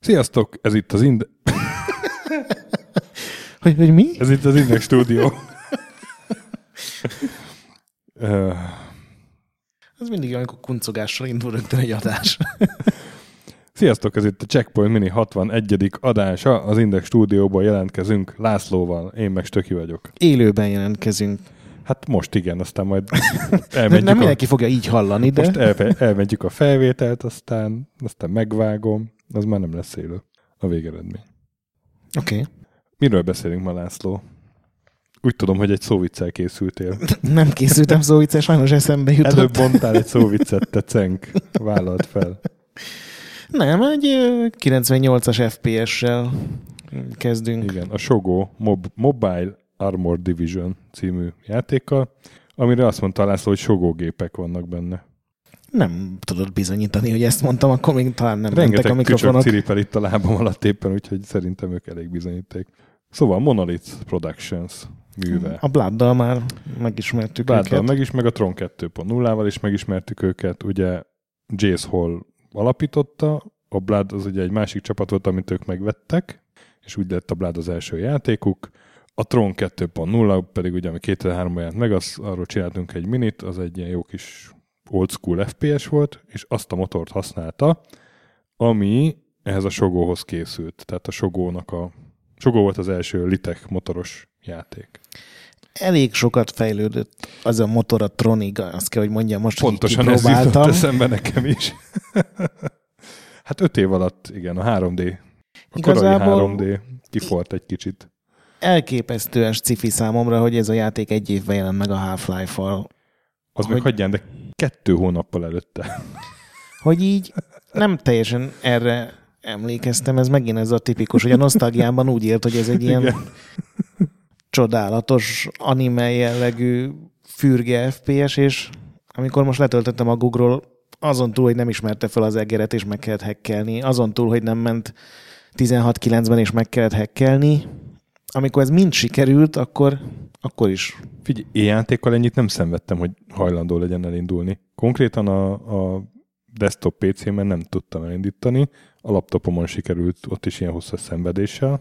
Sziasztok, ez itt az Ind... Hogy, hogy mi? Ez itt az Index Studio. Ö, Az mindig, amikor kuncogással indul rögtön egy adás. Sziasztok, ez itt a Checkpoint Mini 61. adása. Az Index Stúdióból jelentkezünk Lászlóval. Én meg Stöki vagyok. Élőben jelentkezünk. Hát most igen, aztán majd elmentjük, nem a, mindenki fogja így hallani, de most elve, elmentjük a felvételt, aztán, aztán megvágom. Az már nem lesz élő a végeredmény. oké. Okay. Miről beszélünk ma, László? Úgy tudom, hogy egy szóviccel készültél. Nem készültem szó vicces, sajnos eszembe jutott. Előbb mondtál egy szóviccet, te cenk. Vállalt fel. Nem, egy ö, 98-as FPS-sel kezdünk. Igen, a Shogo Mob- Mobile Armor Division című játékkal, amire azt mondta László, hogy Shogo gépek vannak benne. Nem tudod bizonyítani, hogy ezt mondtam, akkor még talán nem a Rengeteg tücsök mikrofonok. ciripel itt a lábam alatt éppen, úgyhogy szerintem ők elég bizonyíték. Szóval Monolith Productions műve. A Blooddal már megismertük Bárdal őket. meg is, meg a Tron 2.0-val is megismertük őket. Ugye Jace Hall alapította, a Blood az ugye egy másik csapat volt, amit ők megvettek, és úgy lett a Blood az első játékuk. A Tron 2.0 pedig ugye, ami 2003-ban jelent meg, az, arról csináltunk egy minit, az egy ilyen jó kis old school FPS volt, és azt a motort használta, ami ehhez a Sogóhoz készült. Tehát a Sogónak a Sogó volt az első Litek motoros játék. Elég sokat fejlődött az a motor a Tronig, azt kell, hogy mondjam, most, hogy Pontosan ez jutott kipróbáltam. eszembe nekem is. hát öt év alatt, igen, a 3D, a Igazából- korai 3D kifolt egy kicsit. elképesztően cifi számomra, hogy ez a játék egy évben jelent meg a Half-Life-val. Az meg Hogy- hagyján, de kettő hónappal előtte. Hogy így nem teljesen erre emlékeztem, ez megint ez a tipikus, hogy a nosztalgiában úgy élt, hogy ez egy ilyen. Csodálatos anime jellegű fürge FPS, és amikor most letöltöttem a Google-ról, azon túl, hogy nem ismerte fel az egeret, és meg kellett hackelni, azon túl, hogy nem ment 16.9-ben, és meg kellett hackelni, amikor ez mind sikerült, akkor, akkor is Figyelj, én játékkal ennyit nem szenvedtem, hogy hajlandó legyen elindulni. Konkrétan a, a desktop PC-ben nem tudtam elindítani, a laptopomon sikerült ott is ilyen hosszas szenvedéssel.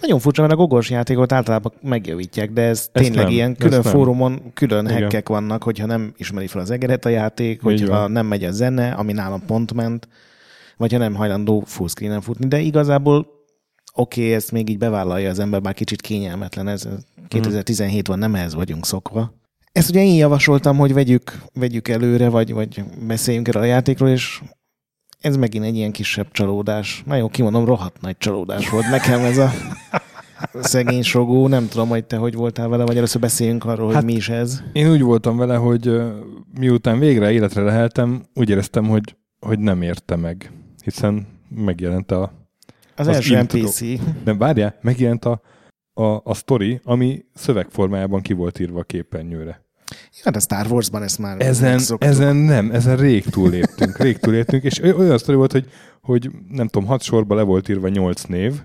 Nagyon furcsa, mert a gogos játékot általában megjavítják, de ez Ezt tényleg nem, ilyen külön fórumon külön Igen. hackek vannak, hogyha nem ismeri fel az egeret a játék, hogyha nem megy a zene, ami nálam pont ment, vagy ha nem hajlandó fullscreen-en futni, de igazából oké, okay, ezt még így bevállalja az ember, bár kicsit kényelmetlen ez. ez 2017 van, nem ehhez vagyunk szokva. Ezt ugye én javasoltam, hogy vegyük, vegyük előre, vagy, vagy beszéljünk erről a játékról, és ez megint egy ilyen kisebb csalódás. Nagyon kimondom, rohadt nagy csalódás volt nekem ez a szegény sogó. Nem tudom, hogy te hogy voltál vele, vagy először beszéljünk arról, Hát- hogy mi is ez. Én úgy voltam vele, hogy miután végre életre leheltem, úgy éreztem, hogy, hogy nem érte meg, hiszen megjelent a... Az, az első. NPC. Nem, várjál, megjelent a, a, a sztori, ami szövegformájában ki volt írva a képernyőre. Hát a Star Warsban ezt már Ezen, megszoktuk. ezen nem, ezen rég túléptünk, rég túléptünk, és oly- olyan sztori volt, hogy, hogy nem tudom, hat sorba le volt írva nyolc név,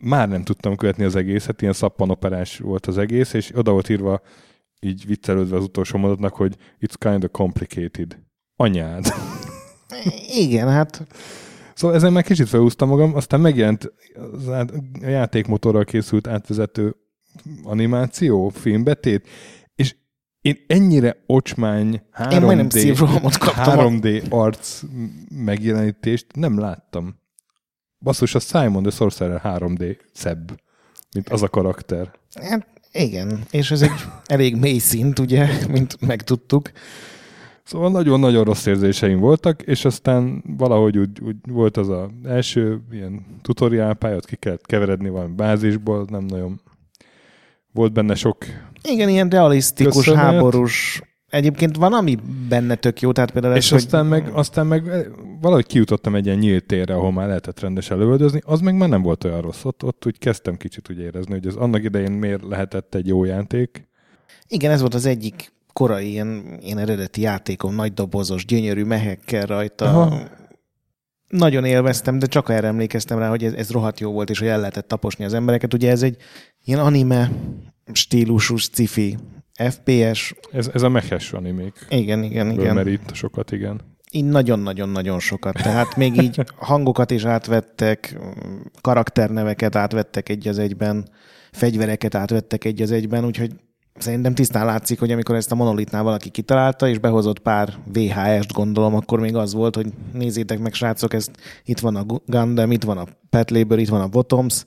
már nem tudtam követni az egészet, ilyen szappanoperás volt az egész, és oda volt írva, így viccelődve az utolsó mondatnak, hogy it's kind of complicated. Anyád. Igen, hát Szóval ezen már kicsit felhúztam magam, aztán megjelent az át, a játékmotorral készült átvezető animáció, filmbetét, én ennyire ocsmány 3D, Én majdnem szívrohamot kaptam. 3D arc megjelenítést nem láttam. Basszus, a Simon the Sorcerer 3D szebb, mint az a karakter. Hát igen, és ez egy elég mély szint, ugye, mint megtudtuk. Szóval nagyon-nagyon rossz érzéseim voltak, és aztán valahogy úgy, úgy volt az az első ilyen tutoriál pályát, ki kellett keveredni valami bázisból, nem nagyon volt benne sok Igen, ilyen realisztikus, Köszönet. háborús. Egyébként van, ami benne tök jó, tehát például ez, és hogy aztán meg, aztán meg eh, valahogy kijutottam egy ilyen nyílt térre, ahol már lehetett rendesen lövöldözni, az meg már nem volt olyan rossz. Ott, ott úgy kezdtem kicsit úgy érezni, hogy ez annak idején miért lehetett egy jó játék. igen, ez volt az egyik korai ilyen, ilyen eredeti játékom, nagy dobozos, gyönyörű mehekkel rajta. Aha. Nagyon élveztem, de csak erre emlékeztem rá, hogy ez, ez rohadt jó volt, és hogy el lehetett taposni az embereket. Ugye ez egy ilyen anime stílusú sci-fi FPS. Ez, ez a mehes animék. Igen, igen, igen. Merít sokat, igen. Így nagyon-nagyon-nagyon sokat. Tehát még így hangokat is átvettek, karakterneveket átvettek egy az egyben, fegyvereket átvettek egy az egyben, úgyhogy szerintem tisztán látszik, hogy amikor ezt a monolitnál valaki kitalálta, és behozott pár VHS-t, gondolom, akkor még az volt, hogy nézzétek meg, srácok, ezt itt van a Gundam, itt van a Pet itt van a Bottoms,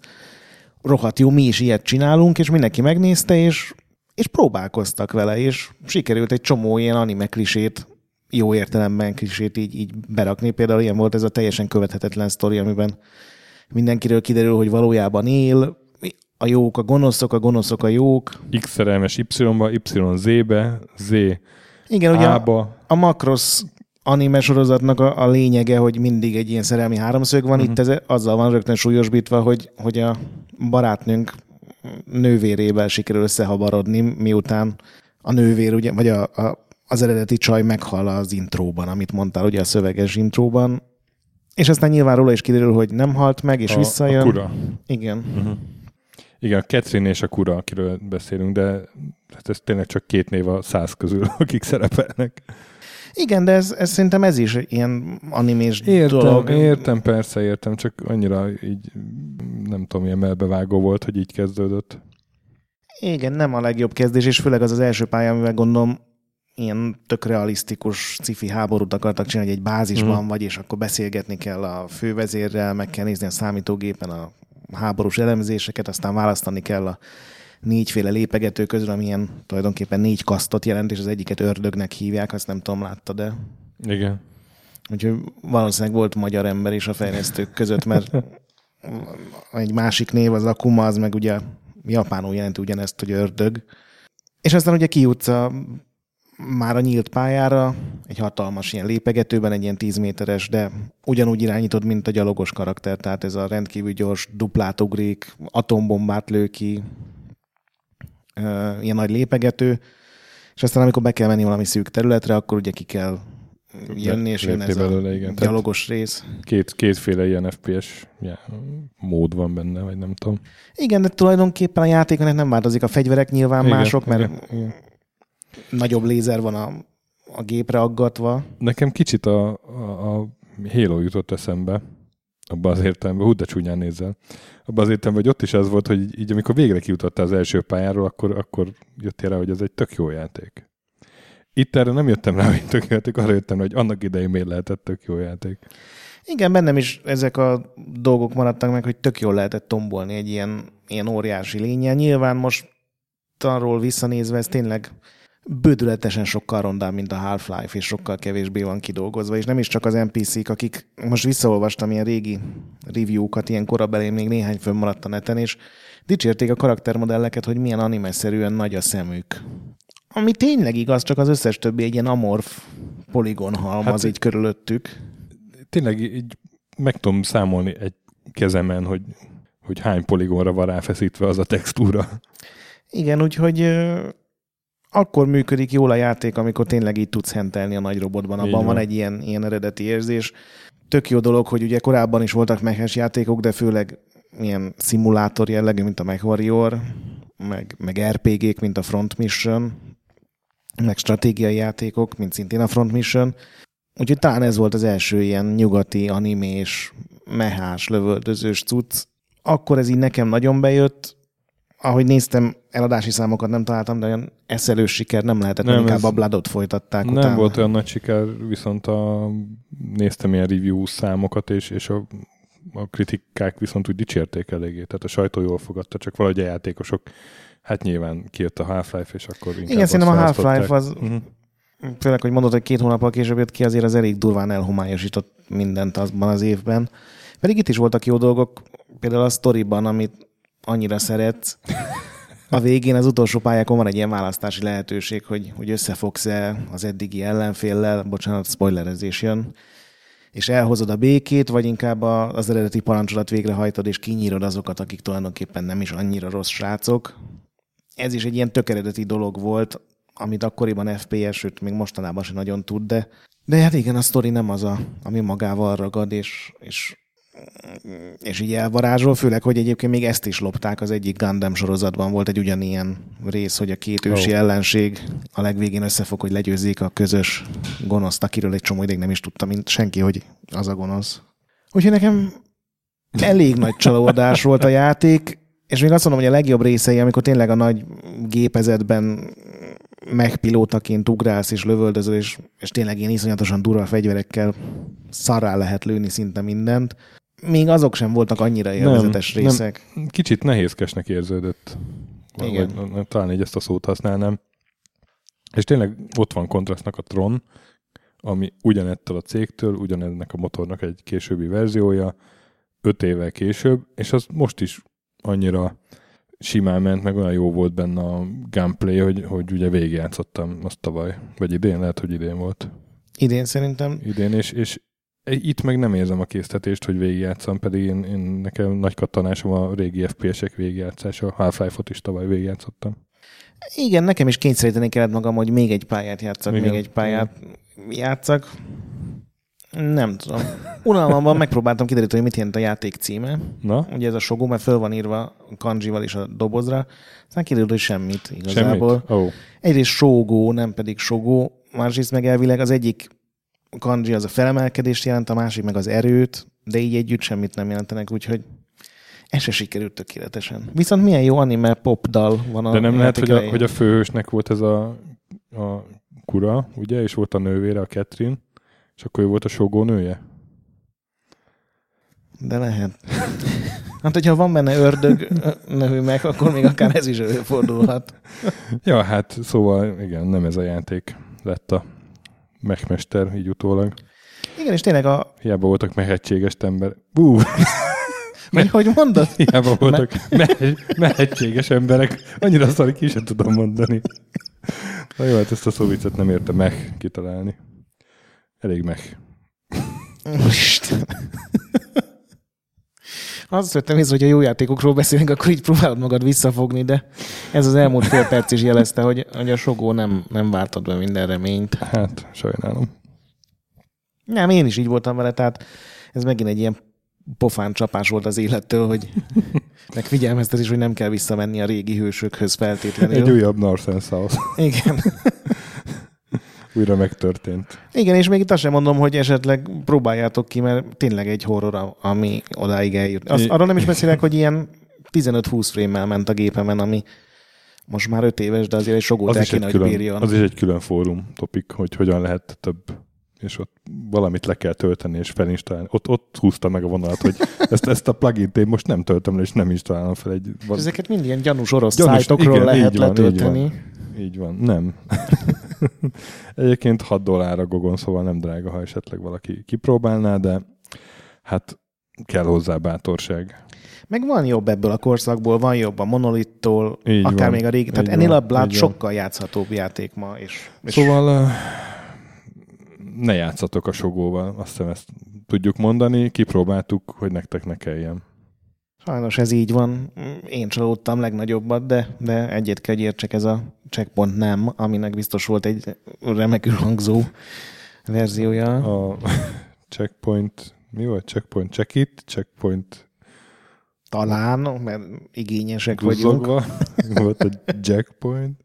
rohadt jó, mi is ilyet csinálunk, és mindenki megnézte, és, és próbálkoztak vele, és sikerült egy csomó ilyen anime klisét, jó értelemben klisét így, így berakni. Például ilyen volt ez a teljesen követhetetlen sztori, amiben mindenkiről kiderül, hogy valójában él, a jók a gonoszok, a gonoszok a jók. X szerelmes Y-ba, Y Z-be, Z Igen, ugye a, a Macross anime sorozatnak a, a lényege, hogy mindig egy ilyen szerelmi háromszög van, uh-huh. itt ez azzal van rögtön súlyosbítva, hogy, hogy a barátnőnk nővérével sikerül összehabarodni, miután a nővér, ugye, vagy a, a, az eredeti csaj meghal az intróban, amit mondtál, ugye a szöveges intróban, és aztán nyilván róla is kiderül, hogy nem halt meg, és a, visszajön. A kura. Igen. Uh-huh. Igen, a Catherine és a Kura, akiről beszélünk, de hát ez tényleg csak két név a száz közül, akik szerepelnek. Igen, de ez, ez szerintem ez is ilyen animés értem, dolog. Értem, persze, értem, csak annyira így nem tudom, ilyen melbevágó volt, hogy így kezdődött. Igen, nem a legjobb kezdés, és főleg az az első pálya, amivel gondolom ilyen tök realisztikus cifi háborút akartak csinálni, hogy egy bázisban mm. vagy, és akkor beszélgetni kell a fővezérrel, meg kell nézni a számítógépen a háborús elemzéseket, aztán választani kell a négyféle lépegető közül, amilyen tulajdonképpen négy kasztot jelent, és az egyiket ördögnek hívják, azt nem tudom, látta, de... Igen. Úgyhogy valószínűleg volt magyar ember is a fejlesztők között, mert egy másik név, az Akuma, az meg ugye japánul jelenti ugyanezt, hogy ördög. És aztán ugye kijutsz a már a nyílt pályára, egy hatalmas ilyen lépegetőben, egy ilyen 10 méteres, de ugyanúgy irányítod, mint a gyalogos karakter, tehát ez a rendkívül gyors, duplát ugrik, atombombát lő ki, ilyen nagy lépegető, és aztán amikor be kell menni valami szűk területre, akkor ugye ki kell jönni, és jön ez belőle, a igen. gyalogos Tehát rész. Két, kétféle ilyen FPS mód van benne, vagy nem tudom. Igen, de tulajdonképpen a játékon nem változik. A fegyverek nyilván igen, mások, mert igen, igen nagyobb lézer van a, a gépre aggatva. Nekem kicsit a, a, a Halo jutott eszembe, abban az értelemben, hú, de csúnyán nézzel. Abban az értelemben, hogy ott is az volt, hogy így amikor végre kijutottál az első pályáról, akkor, akkor jöttél rá, hogy ez egy tök jó játék. Itt erre nem jöttem rá, hogy tök jó játék, arra jöttem rá, hogy annak idején miért lehetett tök jó játék. Igen, bennem is ezek a dolgok maradtak meg, hogy tök jól lehetett tombolni egy ilyen, ilyen óriási lényel. Nyilván most arról visszanézve ez tényleg bődületesen sokkal rondább, mint a Half-Life, és sokkal kevésbé van kidolgozva, és nem is csak az NPC-k, akik most visszaolvastam ilyen régi review-kat, ilyen korabeli még néhány fönnmaradt a neten, és dicsérték a karaktermodelleket, hogy milyen animeszerűen nagy a szemük. Ami tényleg igaz, csak az összes többi egy ilyen amorf poligon halmaz hát, így körülöttük. Tényleg így meg tudom számolni egy kezemen, hogy, hogy hány poligonra van ráfeszítve az a textúra. Igen, úgyhogy akkor működik jól a játék, amikor tényleg így tudsz hentelni a nagy robotban. Abban van. van egy ilyen, ilyen eredeti érzés. Tök jó dolog, hogy ugye korábban is voltak mehes játékok, de főleg ilyen szimulátor jellegű, mint a MechWarrior, meg, meg RPG-k, mint a Front Mission, meg stratégiai játékok, mint szintén a Front Mission. Úgyhogy talán ez volt az első ilyen nyugati animés, mehás, lövöldözős cucc. Akkor ez így nekem nagyon bejött, ahogy néztem, eladási számokat nem találtam, de olyan eszelős siker nem lehetett, nem, inkább a Bloodot folytatták Nem utána. volt olyan nagy siker, viszont a, néztem ilyen review számokat, és, és a, a kritikák viszont úgy dicsérték eléggé, tehát a sajtó jól fogadta, csak valahogy a játékosok, hát nyilván kijött a Half-Life, és akkor inkább Igen, szerintem a Half-Life az, uh-huh. főleg, hogy mondod, hogy két hónappal később jött ki, azért az elég durván elhomályosított mindent azban az évben. Pedig itt is voltak jó dolgok, például a sztoriban, amit annyira szeretsz. A végén az utolsó pályákon van egy ilyen választási lehetőség, hogy, hogy összefogsz-e az eddigi ellenféllel, bocsánat, spoilerezés jön, és elhozod a békét, vagy inkább az eredeti parancsolat végrehajtod, és kinyírod azokat, akik tulajdonképpen nem is annyira rossz srácok. Ez is egy ilyen tök eredeti dolog volt, amit akkoriban FPS, sőt még mostanában sem nagyon tud, de De hát igen, a sztori nem az, a, ami magával ragad, és, és, és így elvarázsol, főleg, hogy egyébként még ezt is lopták az egyik Gundam sorozatban. Volt egy ugyanilyen rész, hogy a két ősi Ó. ellenség a legvégén összefog, hogy legyőzzék a közös gonoszt, akiről egy csomó ideig nem is tudta, mint senki, hogy az a gonosz. Úgyhogy nekem elég nagy csalódás volt a játék, és még azt mondom, hogy a legjobb részei, amikor tényleg a nagy gépezetben megpilótaként ugrálsz és lövöldözöl, és, és tényleg ilyen iszonyatosan durva fegyverekkel szarrá lehet lőni szinte mindent. Még azok sem voltak annyira élvezetes nem. részek. Kicsit nehézkesnek érződött. Igen. Vagy, talán így ezt a szót használnám. És tényleg ott van kontrasztnak a Tron, ami ugyanettől a cégtől, ugyanennek a motornak egy későbbi verziója, öt évvel később, és az most is annyira simán ment, meg olyan jó volt benne a gameplay, hogy, hogy ugye végigjátszottam azt tavaly, vagy idén, lehet, hogy idén volt. Idén szerintem Idén, és, és itt meg nem érzem a késztetést, hogy végigjátszam, pedig én, én nekem nagy kattanásom a régi FPS-ek végigjátszása, Half-Life-ot is tavaly végigjátszottam. Igen, nekem is kényszeríteni kellett magam, hogy még egy pályát játszak, Igen. még egy pályát játszak. Nem tudom. Unalmamban megpróbáltam kideríteni, hogy mit jelent a játék címe. Na, Ugye ez a Shogun, mert föl van írva kanjival is a dobozra. Aztán kiderült, hogy semmit igazából. semmit? Oh. Egyrészt Shogo, nem pedig Shogo. Másrészt meg elvileg az egyik kanji az a felemelkedést jelent, a másik meg az erőt, de így együtt semmit nem jelentenek, úgyhogy ez se sikerült tökéletesen. Viszont milyen jó anime pop dal van a De nem lehet, hogy a, hogy a főhősnek volt ez a, a kura, ugye, és volt a nővére, a Catherine, és akkor ő volt a sogó nője? De lehet. Hát, hogyha van benne ördög nő meg, akkor még akár ez is előfordulhat. Ja, hát szóval igen, nem ez a játék lett a megmester, így utólag. Igen, és tényleg a... Hiába voltak mehetséges ember. Bú, Mi, hogy mondod? hiába voltak me- mehetséges emberek. Annyira szarik, ki sem tudom mondani. Na jó, hát ezt a szóvicet nem érte meg kitalálni. Elég meg. Isten. Azt vettem észre, hogy ha jó játékokról beszélünk, akkor így próbálod magad visszafogni, de ez az elmúlt fél perc is jelezte, hogy, hogy a sogó nem, nem váltad be minden reményt. Hát, sajnálom. Nem, én is így voltam vele, tehát ez megint egy ilyen pofán csapás volt az élettől, hogy meg figyelmeztetés, hogy nem kell visszamenni a régi hősökhöz feltétlenül. Egy újabb North and South. Igen. Újra megtörtént. Igen, és még itt azt sem mondom, hogy esetleg próbáljátok ki, mert tényleg egy horror, ami odáig eljut. Azt, arról nem is beszélek, hogy ilyen 15-20 frame ment a gépemen, ami most már 5 éves, de azért egy sogót Az el kéne, hogy bírjon. az is egy külön fórum topik, hogy hogyan lehet több és ott valamit le kell tölteni és felinstalálni. Ott, ott húzta meg a vonalat, hogy ezt, ezt a plugin-t én most nem töltöm le, és nem installálom fel egy... És ezeket mind ilyen gyanús orosz Gyanús, szájtokról igen, lehet így van, így letölteni. Így van. Nem. Egyébként 6 dollár a gogon, szóval nem drága, ha esetleg valaki kipróbálná, de hát kell hozzá bátorság. Meg van jobb ebből a korszakból, van jobb a monolittól, Így akár van, még a régi. Tehát ennél a Blood így van. sokkal játszhatóbb játék ma. És, és Szóval ne játszatok a sogóval, azt hiszem ezt tudjuk mondani, kipróbáltuk, hogy nektek ne kelljen. Sajnos ez így van. Én csalódtam legnagyobbat, de, de egyet kell, hogy értsek, ez a checkpoint nem, aminek biztos volt egy remekül hangzó verziója. A checkpoint, mi volt? Checkpoint check it, checkpoint Talán, mert igényesek vagyunk. duzzogva, volt egy jackpoint,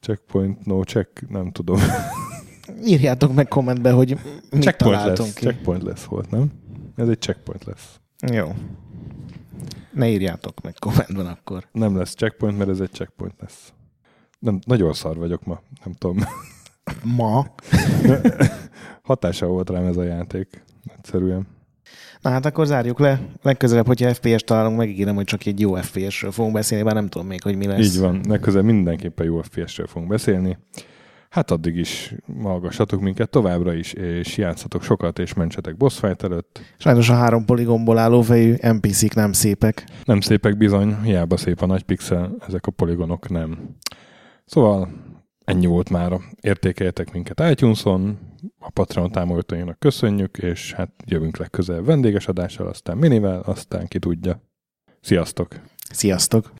checkpoint no check, nem tudom. Írjátok meg kommentbe, hogy mit checkpoint találtunk lesz, ki. checkpoint lesz volt, nem? Ez egy checkpoint lesz. Jó. Ne írjátok meg kommentben akkor. Nem lesz checkpoint, mert ez egy checkpoint lesz. Nem, nagyon szar vagyok ma, nem tudom. Ma. Hatása volt rám ez a játék, egyszerűen. Na hát akkor zárjuk le. Legközelebb, hogyha FPS találunk, megígérem, hogy csak egy jó FPS-ről fogunk beszélni, bár nem tudom még, hogy mi lesz. Így van, legközelebb mindenképpen jó FPS-ről fogunk beszélni. Hát addig is hallgassatok minket továbbra is, és játszatok sokat, és mentsetek boss fight előtt. Sajnos a három poligomból álló fejű NPC-k nem szépek. Nem szépek bizony, hiába szép a nagy pixel, ezek a poligonok nem. Szóval ennyi volt már. Értékeljetek minket iTunes-on, a Patreon támogatóinak köszönjük, és hát jövünk legközelebb vendéges adással, aztán minivel, aztán ki tudja. Sziasztok! Sziasztok!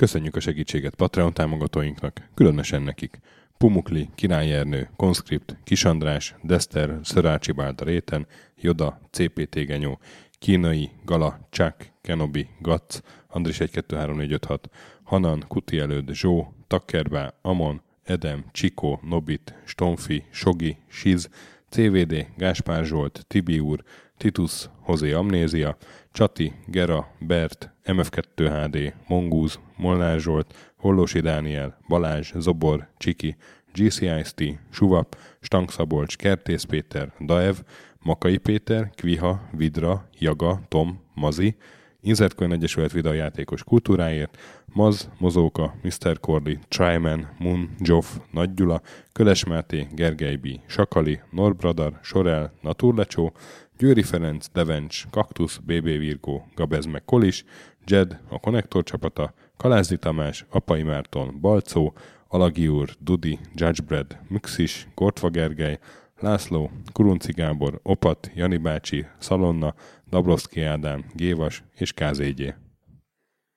Köszönjük a segítséget Patreon támogatóinknak, különösen nekik. Pumukli, Király Ernő, Conscript, Kisandrás, Dester, Szörácsi Bálta Réten, Joda, CPT Genyó, Kínai, Gala, Chuck, Kenobi, Gatz, Andris 123456, Hanan, Kuti előd, Zsó, Takkerbá, Amon, Edem, Csikó, Nobit, Stonfi, Sogi, Siz, CVD, Gáspár Zsolt, Tibi úr, Titus, Hozé Amnézia, Csati, Gera, Bert, MF2HD, Mongúz, Molnár Zsolt, Hollósi Dániel, Balázs, Zobor, Csiki, GCIST, Suvap, Stankszabolcs, Kertész Péter, Daev, Makai Péter, Kviha, Vidra, Jaga, Tom, Mazi, Inzertcoin Egyesület videójátékos kultúráért, Maz, Mozóka, Mr. Cordy, Tryman, Moon, Joff, Nagy Gyula, Köles Máté, Gergely B., Sakali, Norbradar, Sorel, Naturlecsó, Győri Ferenc, Devencs, Kaktusz, BB Virgó, Gabez meg Kolis, Jed, a Konnektor csapata, Kalázdi Tamás, Apai Márton, Balcó, Alagi úr, Dudi, Judgebred, Müxis, Gortva Gergely, László, Kurunci Gábor, Opat, Jani bácsi, Szalonna, Dabrowski Ádám, Gévas és KZG.